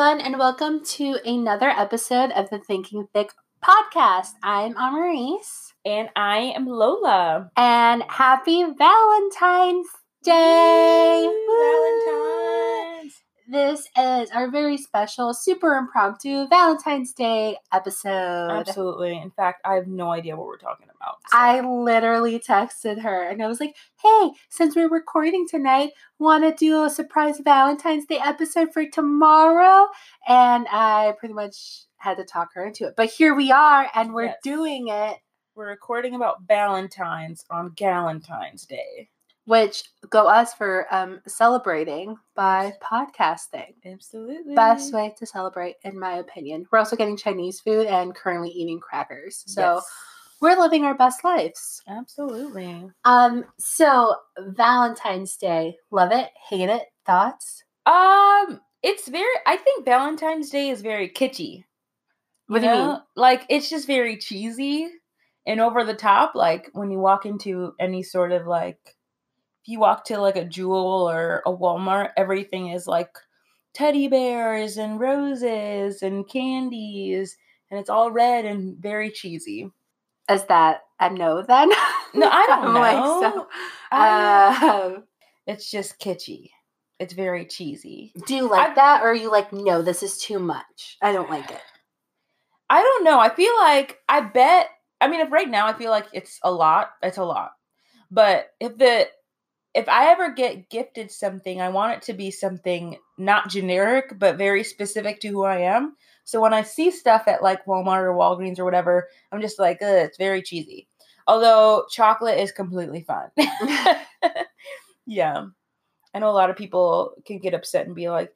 everyone, and welcome to another episode of the Thinking Thick podcast. I'm Amarise. And I am Lola. And happy Valentine's Day! Valentine's. This is our very special, super impromptu Valentine's Day episode. Absolutely. In fact, I have no idea what we're talking about. so- I literally texted her and I was like, hey, since we're recording tonight, want to do a surprise Valentine's Day episode for tomorrow? And I pretty much had to talk her into it. But here we are and we're Yes. doing it, we're recording about Valentine's on Galentine's Day. Which go us for um, celebrating by podcasting. Absolutely. Best way to celebrate, in my opinion. We're also getting Chinese food and currently eating crackers. So Yes. we're living our best lives. Absolutely. Um, so Valentine's Day, love it, hate it, thoughts? Um, it's very I think Valentine's Day is very kitschy. What do you mean? Like it's just very cheesy and over the top. Like when you walk into any sort of like you walk to like a Jewel or a Walmart, everything is like teddy bears and roses and candies and it's all red and very cheesy. Is that a no then? No, I don't know. like, so, I- um, it's just kitschy. It's very cheesy. do you like I- that, or are you like, no, this is too much? I don't like it. I don't know. I feel like I bet. I mean, if right now I feel like it's a lot, it's a lot. But if the if I ever get gifted something, I want it to be something not generic, but very specific to who I am. So when I see stuff at like Walmart or Walgreens or whatever, I'm just like, it's very cheesy. Although chocolate is completely fun. yeah. I know a lot of people can get upset and be like,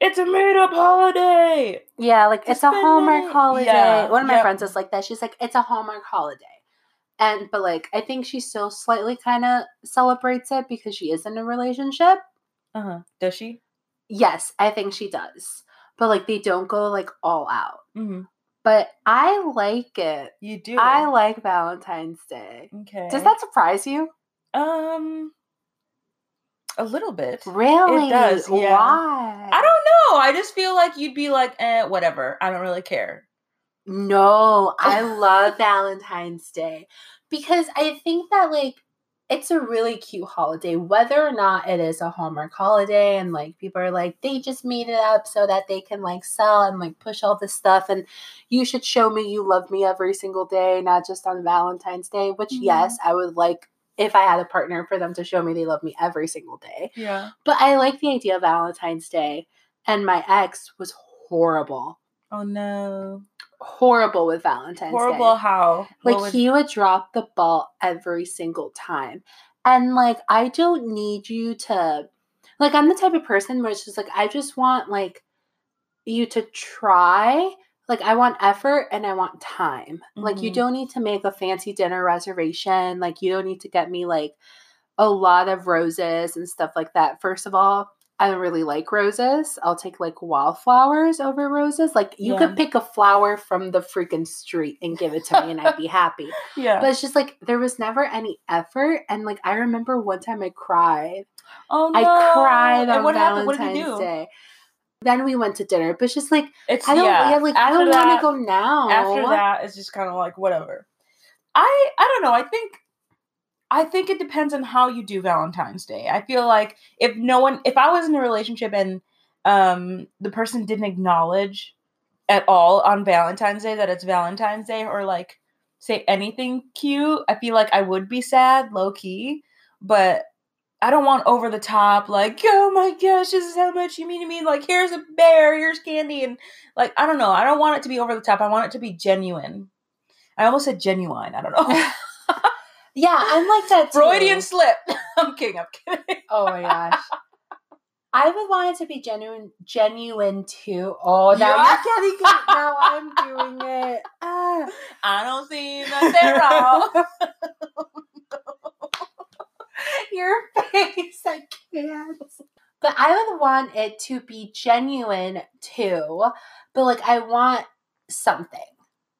it's a made up holiday. Yeah, like To it's a Hallmark holiday. Yeah, One of my yep. friends is like that. She's like, it's a Hallmark holiday. And but like I think she still slightly kind of celebrates it because she is in a relationship. Uh huh. Does she? Yes, I think she does. But like they don't go like all out. Mm-hmm. But I like it. You do. I like Valentine's Day. okay. Does that surprise you? um a little bit? Really? does, yeah. Why? I don't know. I just feel like you'd be like, eh, whatever. I don't really care. No, I love Valentine's Day because I think that like it's a really cute holiday, whether or not it is a Hallmark holiday, and like people are like they just made it up so that they can like sell and like push all this stuff, and you should show me you love me every single day, not just on Valentine's Day. Which Mhm. yes, I would like if I had a partner for them to show me they love me every single day. Yeah. But I like the idea of Valentine's Day, and my ex was horrible Oh no. Horrible with Valentine's Horrible Day. how? Like was- he would drop the ball every single time. And like I don't need you to like I'm the type of person where it's just like I just want like you to try. Like I want effort and I want time. Like you Mhm. don't need to make a fancy dinner reservation. Like you don't need to get me like a lot of roses and stuff like that. First of all, I don't really like roses. I'll take like wildflowers over roses. Like you Yeah. could pick a flower from the freaking street and give it to me and I'd be happy. yeah. But it's just like there was never any effort. And like I remember one time I cried. oh no. I cried And on what Valentine's happened? What did you do? Day. Then we went to dinner. But it's just like It's I don't yeah. yeah, like I don't want to go now. After that, it's just kind of like whatever. I I don't know. I think I think it depends on how you do Valentine's Day. I feel like if no one, if I was in a relationship and um the person didn't acknowledge at all on Valentine's Day that it's Valentine's Day or like say anything cute, I feel like I would be sad, low key. But I don't want over the top, like, oh my gosh, this is how much you mean to me. Like, here's a bear, here's candy, and like, I don't know. I don't want it to be over the top. I want it to be genuine. I almost said genuine. I don't know. Yeah, I'm like that too. Freudian slip. I'm kidding. I'm kidding. Oh my gosh. I would want it to be genuine, genuine too. Oh, now Yeah. you're getting it. Now I'm doing it. Ah. I don't see nothing wrong. Your face, I can't. But I would want it to be genuine too. But like, I want something.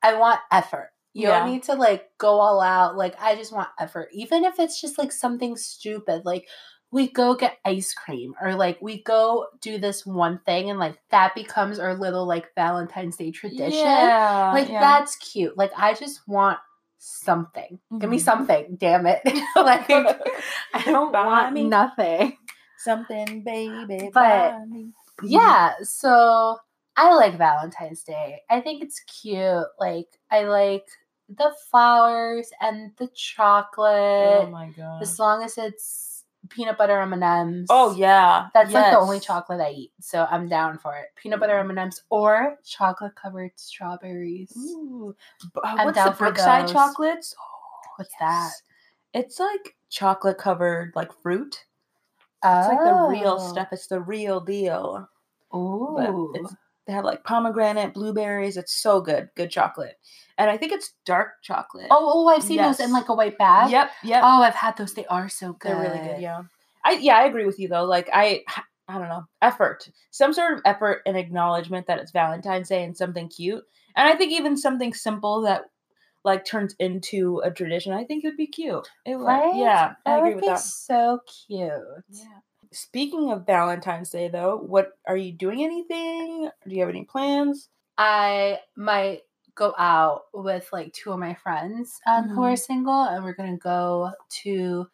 I want effort. You Yeah. don't need to like go all out. Like, I just want effort. Even if it's just like something stupid, like we go get ice cream or like we go do this one thing and like that becomes our little like Valentine's Day tradition. Yeah, like yeah. that's cute. Like I just want something. Give me Mhm. something, damn it. like I don't Buy want me. nothing. something, baby. But- me. Yeah, so I like Valentine's Day. I think it's cute. Like I like the flowers and the chocolate. Oh my god. as long as it's peanut butter M&Ms. Oh yeah, That's like the only chocolate I eat, so I'm down for it. Peanut butter M&Ms or chocolate covered strawberries. Ooh. Uh, I'm what's the Brookside chocolates? Oh, What's that? It's like chocolate covered like fruit. Oh, It's like the real stuff. It's the real deal. Ooh, But it's they have like pomegranate, blueberries. It's so good. Good chocolate. And I think it's dark chocolate. oh, oh, I've seen those in like a white bag. yep, yep. Oh, I've had those. They are so good. They're really good. Yeah. I yeah, I agree with you though. Like I I don't know, effort. Some sort of effort and acknowledgement that it's Valentine's Day and something cute. And I think even something simple that like turns into a tradition, I think it would be cute. It would. Right? Yeah, I agree would with be that. so cute. Yeah. Speaking of Valentine's Day though, what are you doing anything? Do you have any plans? I might go out with like two of my friends um, who are single, and we're gonna go to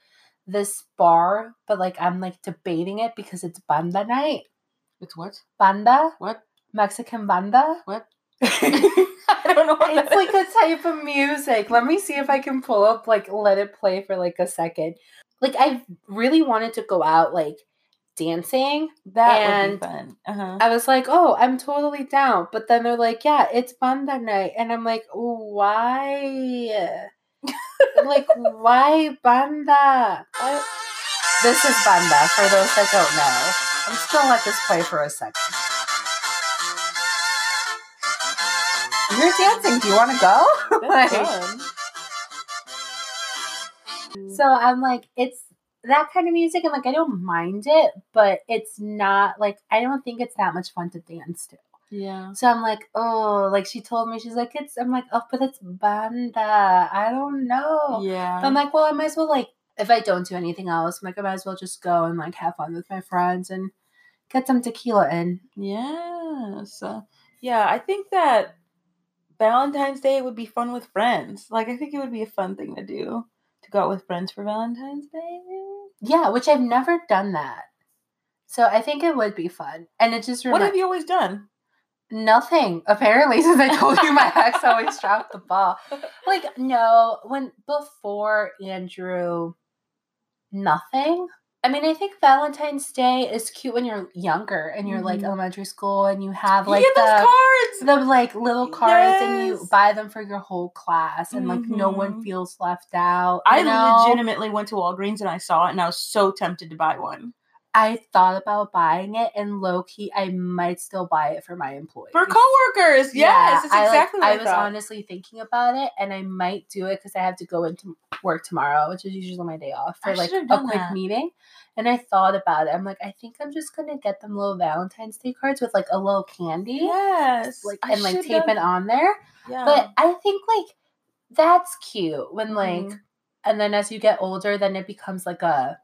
this bar. But like, I'm like debating it because it's banda night. It's what? Banda, What? Mexican banda. What? I don't know what that like is. a type of music. Let me see if I can pull up, like, let it play for like a second. Like, I really wanted to go out, like, dancing. that would and be fun. Uh-huh. I was like, oh, I'm totally down. But then they're like, yeah, it's banda night. And I'm like, why? like, why banda? This is banda, for those that don't know. I'm just gonna let this play for a second. You're dancing. Do you want to go? Like, fun. So I'm like, it's that kind of music, and like, I don't mind it, but it's not like I don't think it's that much fun to dance to. Yeah. So I'm like, oh, like she told me, she's like, it's. I'm like, oh, but it's banda. I don't know. Yeah. But I'm like, well, I might as well like if I don't do anything else, I'm like I might as well just go and like have fun with my friends and get some tequila in. Yeah. Uh, so, yeah, I think that Valentine's Day would be fun with friends. Like, I think it would be a fun thing to do to go out with friends for Valentine's Day. Yeah, which I've never done that. So I think it would be fun. And it just What have you always done? nothing apparently since I told you my ex always dropped the ball. Like no, when before Andrew, nothing. I mean, I think Valentine's Day is cute when you're younger and you're like Mhm. elementary school and you have You like those the cards. the like little cards and you buy them for your whole class and like no one Mhm. feels left out. I know? legitimately went to Walgreens and I saw it and I was so tempted to buy one. I thought about buying it and low key I might still buy it for my employees. For coworkers. Yes, it's I, like- exactly what I, I was honestly thinking about it, and I might do it because I have to go into work tomorrow, which is usually my day off I for like a quick that. meeting. And I thought about it. I'm like, I think I'm just gonna get them little Valentine's Day cards with like a little candy, Yes. like and like tape it on there. Yeah. But I think like that's cute when like, Mhm. and then as you get older, then it becomes like a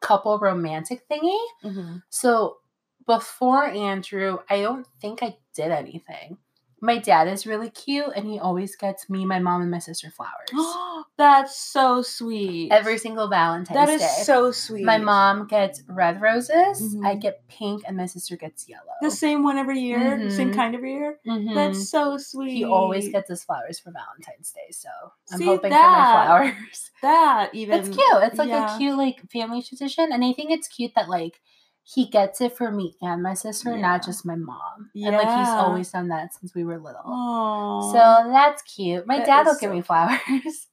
couple romantic thingy. Mhm. So before Andrew, I don't think I did anything. My dad is really cute and he always gets me, my mom, and my sister flowers. That's so sweet. Every single Valentine's Day. That is Day. so sweet. my mom gets red roses, I Mhm. get pink, and my sister gets yellow. the same one every year, same Mhm. kind every year. Mhm. That's so sweet. he always gets us flowers for Valentine's Day, so I'm See hoping that? for my flowers. that even. It's cute. It's like yeah. a cute like family tradition, and I think it's cute that like he gets it for me and my sister, Yeah. not just my mom. Yeah. And like he's always done that since we were little. Aw. So that's cute. My That dad will is give me flowers.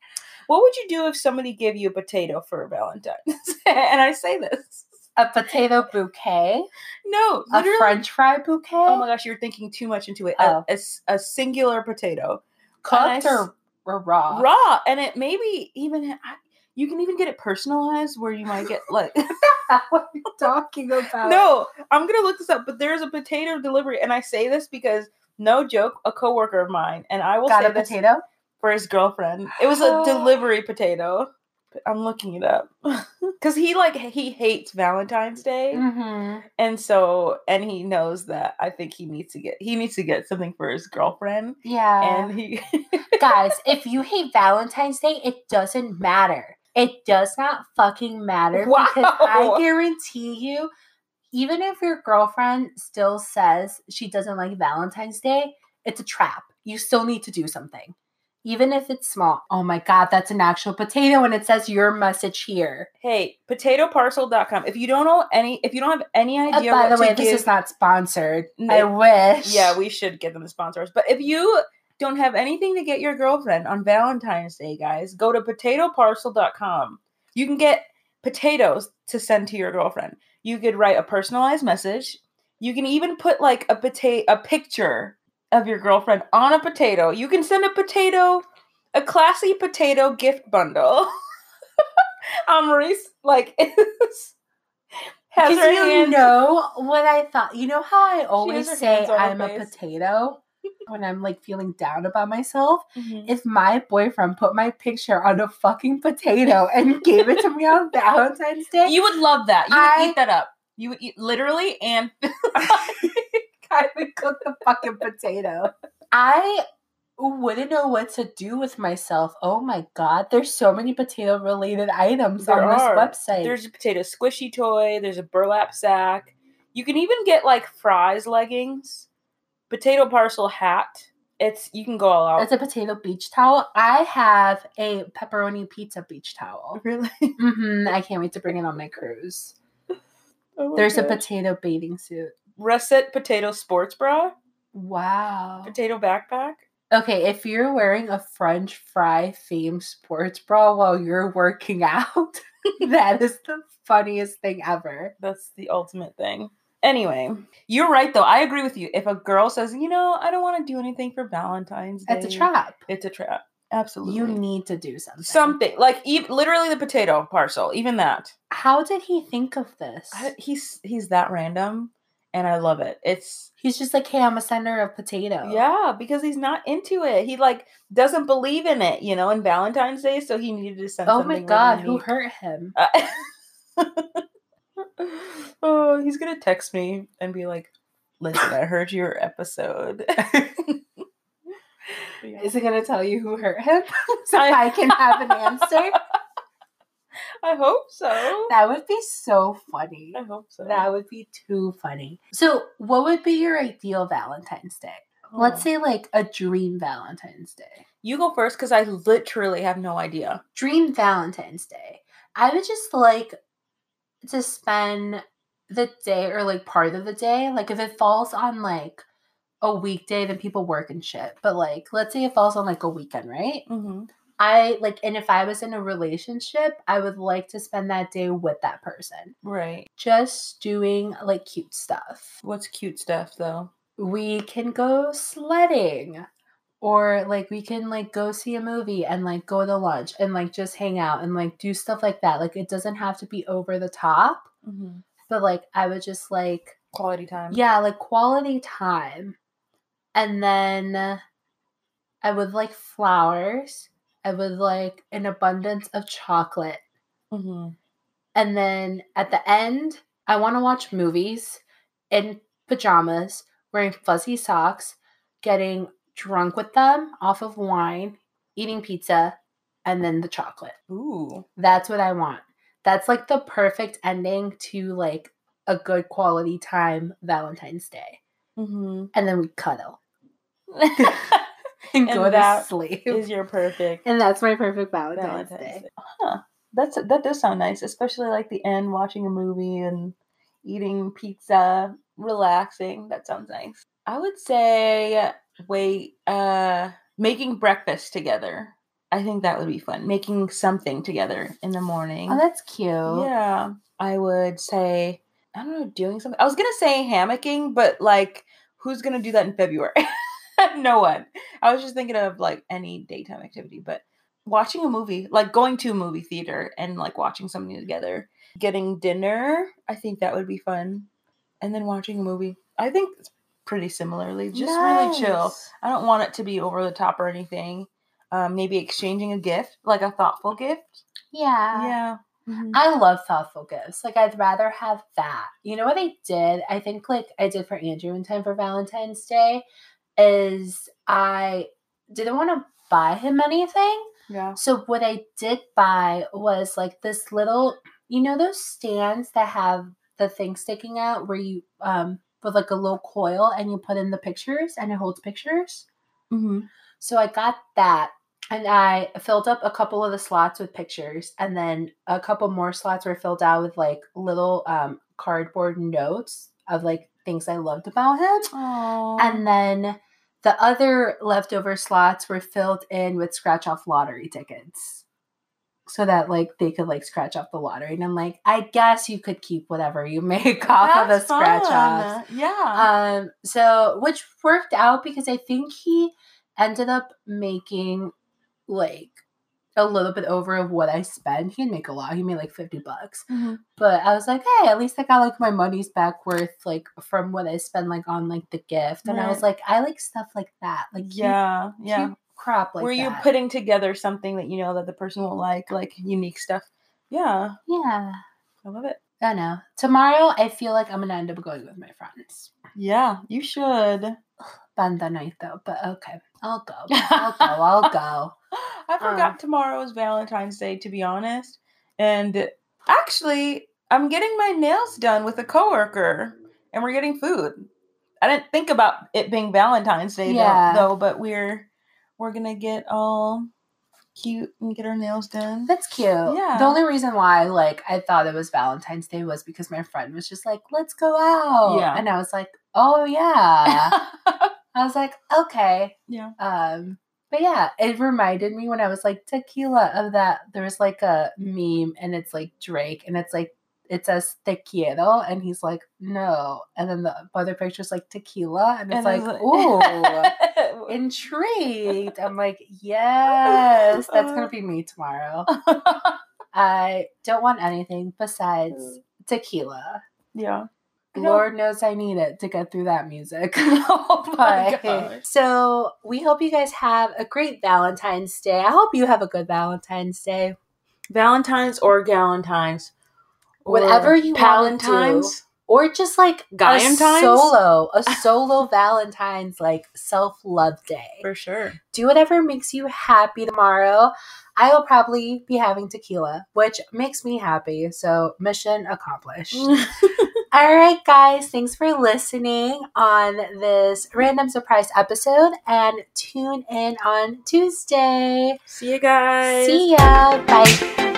what would you do if somebody gave you a potato for Valentine's? and I say this. A potato bouquet, No, a. French fry bouquet, Oh my gosh, you're thinking too much into it. A- Oh. A, s- a singular potato, cooked or, or raw. raw, and it maybe even you can even get it personalized, where you might get like. what are you talking about? no, I'm gonna look this up. But there's a potato delivery, and I say this because no joke, a coworker of mine, and I will got say a potato. for his girlfriend. It was a delivery potato. I'm looking it up because he like he hates Valentine's Day, hmm and so and he knows that I think he needs to get he needs to get something for his girlfriend, Yeah. and he Guys, if you hate Valentine's Day, it doesn't matter. It does not fucking matter because I guarantee you, even if your girlfriend still says she doesn't like Valentine's Day, it's a trap. You still need to do something. Even if it's small. Oh my god, that's an actual potato and it says your message here. hey potatoparcel.com. If you don't know any, if you don't have any Uh, idea, by what the way, this give, is not sponsored. I wish. Yeah, we should get them to sponsor us. But if you don't have anything to get your girlfriend on Valentine's Day, guys, go to potatoparcel.com. You can get potatoes to send to your girlfriend. You could write a personalized message. You can even put like a potato a picture of your girlfriend on a potato. You can send a potato a classy potato gift bundle. um Maurice like is has her you hands know what I thought. You know how I always say hands on her I'm a potato when I'm like feeling down about myself? Mhm. If my boyfriend put my picture on a fucking potato and gave it to me on Valentine's Day, You would love that. You would eat that up. You would eat literally and I would cook the fucking potato. I wouldn't know what to do with myself. Oh my god, there's so many potato related items There on this are. website. there's a potato squishy toy, there's a burlap sack. You can even get like fries leggings, potato parcel hat. It's you can go all out. It's a potato beach towel. I have a pepperoni pizza beach towel. really hmm I can't wait to bring it on my cruise. Oh my There's a potato bathing suit. russet potato sports bra, Wow. potato backpack. Okay, if you're wearing a French fry themed sports bra while you're working out, that is the funniest thing ever. That's the ultimate thing. Anyway, you're right though. I agree with you. If a girl says, you know, I don't want to do anything for Valentine's Day, It's a trap. It's a trap. Absolutely. You need to do something. something like ev- literally the potato parcel even that How did he think of this? I, he's he's that random and i love it it's He's just like, hey, I'm a sender of potato. yeah because he's not into it he like doesn't believe in it you know in valentine's day so he needed to send Oh my really god, who unique. hurt him? Uh, oh he's gonna text me and be like listen i heard your episode Yeah. Is he gonna tell you who hurt him? so I can have an answer? i hope so That would be so funny. i hope so That would be too funny. So, what would be your ideal Valentine's Day? Let's Oh. say like a dream Valentine's Day. you go first because i literally have no idea Dream Valentine's Day. I would just like to spend the day or like part of the day. Like if it falls on like a weekday, then people work and shit. But like, let's say it falls on like a weekend, right? mm-hmm. I like, and if I was in a relationship, I would like to spend that day with that person, right just doing like cute stuff. What's cute stuff though? we can go sledding or like we can like go see a movie and like go to lunch and like just hang out and like do stuff like that like it doesn't have to be over the top Mm-hmm. but like i would just like Quality time. yeah like quality time and then i would like flowers i would like an abundance of chocolate Mm-hmm. and then at the end, I want to watch movies in pajamas, wearing fuzzy socks, getting drunk with them off of wine, eating pizza, and then the chocolate. Ooh. That's what I want. That's like the perfect ending to like a good quality time Valentine's Day. Mm-hmm. And then we cuddle and, And go to sleep. Is your perfect and that's my perfect Valentine's, Valentine's Day. Day. Huh. That's that does sound nice, especially like the end, watching a movie and eating pizza, relaxing. That sounds nice. I would say wait, uh making breakfast together. I think that would be fun. Making something together in the morning. Oh, that's cute. Yeah, I would say I don't know, doing something. I was gonna say hammocking, but like, who's gonna do that in February? no one. I was just thinking of like any daytime activity, but watching a movie, like going to a movie theater and like watching something together, getting dinner. I think that would be fun, and then watching a movie. I think it's pretty similarly, just really chill. I don't want it to be over the top or anything. Um, maybe exchanging a gift, like a thoughtful gift. Yeah. Yeah. Mhm. I love thoughtful gifts. Like I'd rather have that. You know what I did? I think like I did for Andrew in time for Valentine's Day is I didn't want to buy him anything. Yeah. So what I did buy was like this little, you know, those stands that have the thing sticking out where you um with like a little coil and you put in the pictures and it holds pictures. Mm-hmm. So I got that and I filled up a couple of the slots with pictures and then a couple more slots were filled out with like little um cardboard notes of like things I loved about him. Oh. And then the other leftover slots were filled in with scratch off lottery tickets. So that like they could like scratch off the lottery. And I'm like, I guess you could keep whatever you make off of the scratch offs. Yeah. Um, so which worked out because I think he ended up making like a little bit over of what I spent. He didn't make a lot. He made like 50 bucks. Mhm. But I was like, hey, at least I got like my money's back worth like from what I spent like on like the gift. And I was like, I like stuff like that. Like yeah. Yeah. Crap like Were you putting together something that you know that the person will like, like unique stuff? Yeah. Yeah. I love it. I know. Tomorrow I feel like I'm gonna end up going with my friends. Yeah, you should. Banda night though, but okay. I'll go. I'll go. I'll go. I forgot Um, tomorrow is Valentine's Day, to be honest. And actually, I'm getting my nails done with a coworker, and we're getting food. I didn't think about it being Valentine's Day though- though, but we're we're gonna get all cute and get our nails done. That's cute. Yeah. The only reason why like I thought it was Valentine's Day was because my friend was just like, "Let's go out." Yeah. And I was like, "Oh yeah." I was like, "Okay." yeah. Um but yeah, it reminded me when I was like tequila of that there was like a meme and it's like Drake and it's like it says te quiero and he's like, "No." And then the other picture's like tequila and it's And like, "Ooh." Intrigued. I'm like, yes, that's gonna be me tomorrow. I don't want anything besides tequila. yeah. Lord knows I need it to get through that music. Oh, oh my But- so we hope you guys have a great Valentine's Day. I hope you have a good Valentine's Day. Valentine's or Galentine's. Whatever you. Palentine's. Or just like a solo, a solo Valentine's like self-love day. For sure. do whatever makes you happy tomorrow. I will probably be having tequila, which makes me happy. So, mission accomplished. All right, guys, thanks for listening on this random surprise episode and tune in on Tuesday. See you guys. See ya. Bye.